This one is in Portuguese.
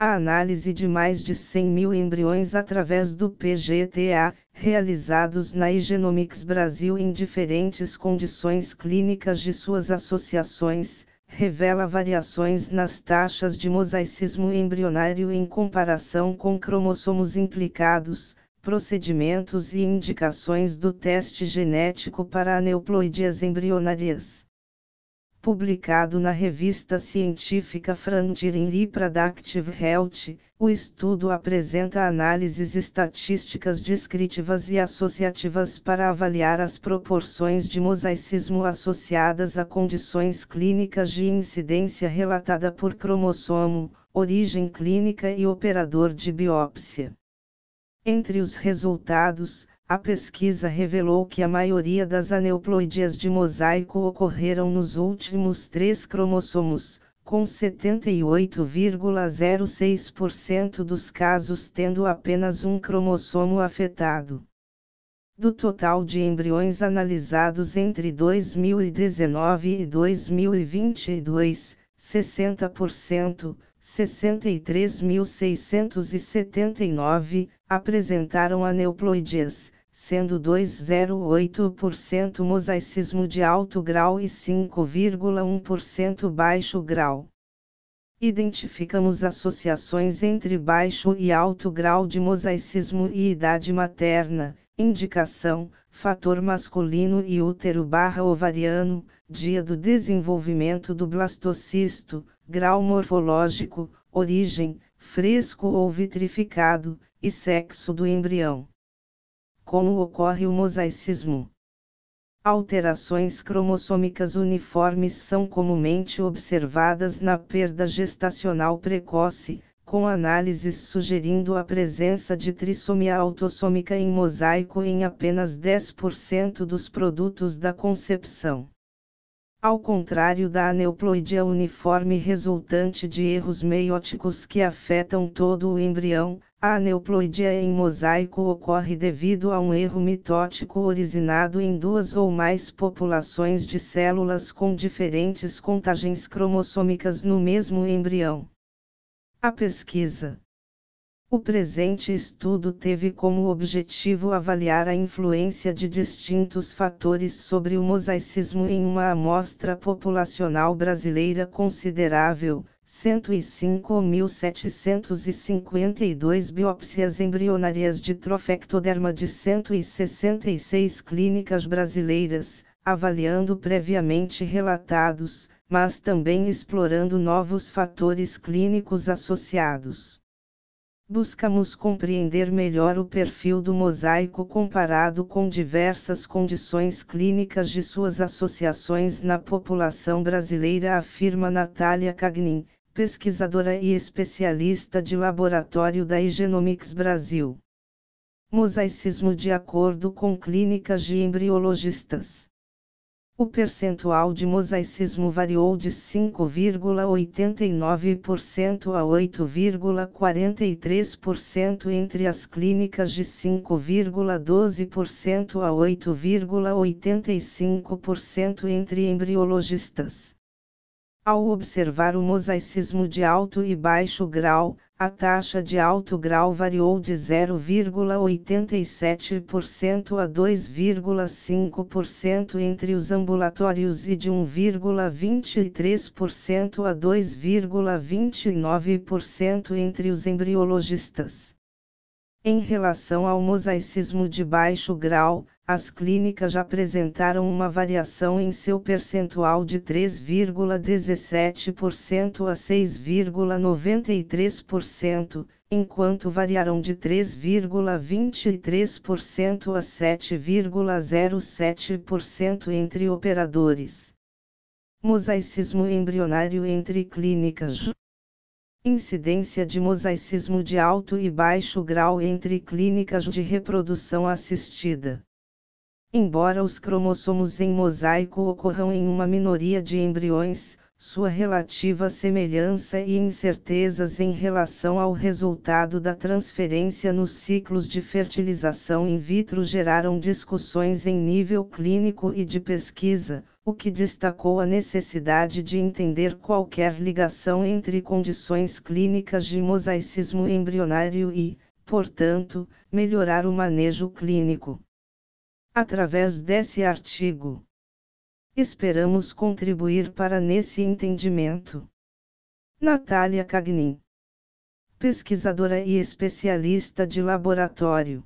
A análise de mais de 100 mil embriões através do PGTA, realizados na Igenomics Brasil em diferentes condições clínicas de suas associações, revela variações nas taxas de mosaicismo embrionário em comparação com cromossomos implicados, procedimentos e indicações do teste genético para aneuploidias embrionárias publicado na revista científica Frontier in Reproductive Health, o estudo apresenta análises estatísticas descritivas e associativas para avaliar as proporções de mosaicismo associadas a condições clínicas de incidência relatada por cromossomo, origem clínica e operador de biópsia. Entre os resultados, a pesquisa revelou que a maioria das aneuploidias de mosaico ocorreram nos últimos três cromossomos, com 78,06% dos casos tendo apenas um cromossomo afetado. Do total de embriões analisados entre 2019 e 2022, 60%, 63.679, apresentaram aneuploidias, sendo 2,08% mosaicismo de alto grau e 5,1% baixo grau. Identificamos associações entre baixo e alto grau de mosaicismo e idade materna, indicação, fator masculino e útero barra ovariano, dia do desenvolvimento do blastocisto, grau morfológico, origem, fresco ou vitrificado, e sexo do embrião como ocorre o mosaicismo. Alterações cromossômicas uniformes são comumente observadas na perda gestacional precoce, com análises sugerindo a presença de trissomia autossômica em mosaico em apenas 10% dos produtos da concepção. Ao contrário da aneuploidia uniforme resultante de erros meióticos que afetam todo o embrião, a aneuploidia em mosaico ocorre devido a um erro mitótico originado em duas ou mais populações de células com diferentes contagens cromossômicas no mesmo embrião. A pesquisa. O presente estudo teve como objetivo avaliar a influência de distintos fatores sobre o mosaicismo em uma amostra populacional brasileira considerável, 105.752 biópsias embrionárias de trofectoderma de 166 clínicas brasileiras, avaliando previamente relatados, mas também explorando novos fatores clínicos associados. Buscamos compreender melhor o perfil do mosaico comparado com diversas condições clínicas de suas associações na população brasileira, afirma Natália Cagnin, pesquisadora e especialista de laboratório da Igenomics Brasil. Mosaicismo de acordo com clínicas de embriologistas. O percentual de mosaicismo variou de 5,89% a 8,43% entre as clínicas de 5,12% a 8,85% entre embriologistas. Ao observar o mosaicismo de alto e baixo grau, a taxa de alto grau variou de 0,87% a 2,5% entre os ambulatórios e de 1,23% a 2,29% entre os embriologistas. Em relação ao mosaicismo de baixo grau, as clínicas apresentaram uma variação em seu percentual de 3,17% a 6,93%, enquanto variaram de 3,23% a 7,07% entre operadores. Mosaicismo embrionário entre clínicas. Incidência de mosaicismo de alto e baixo grau entre clínicas de reprodução assistida. Embora os cromossomos em mosaico ocorram em uma minoria de embriões, sua relativa semelhança e incertezas em relação ao resultado da transferência nos ciclos de fertilização in vitro geraram discussões em nível clínico e de pesquisa, o que destacou a necessidade de entender qualquer ligação entre condições clínicas de mosaicismo embrionário e, portanto, melhorar o manejo clínico. Através desse artigo, esperamos contribuir para nesse entendimento. Natália Cagnin, pesquisadora e especialista de laboratório.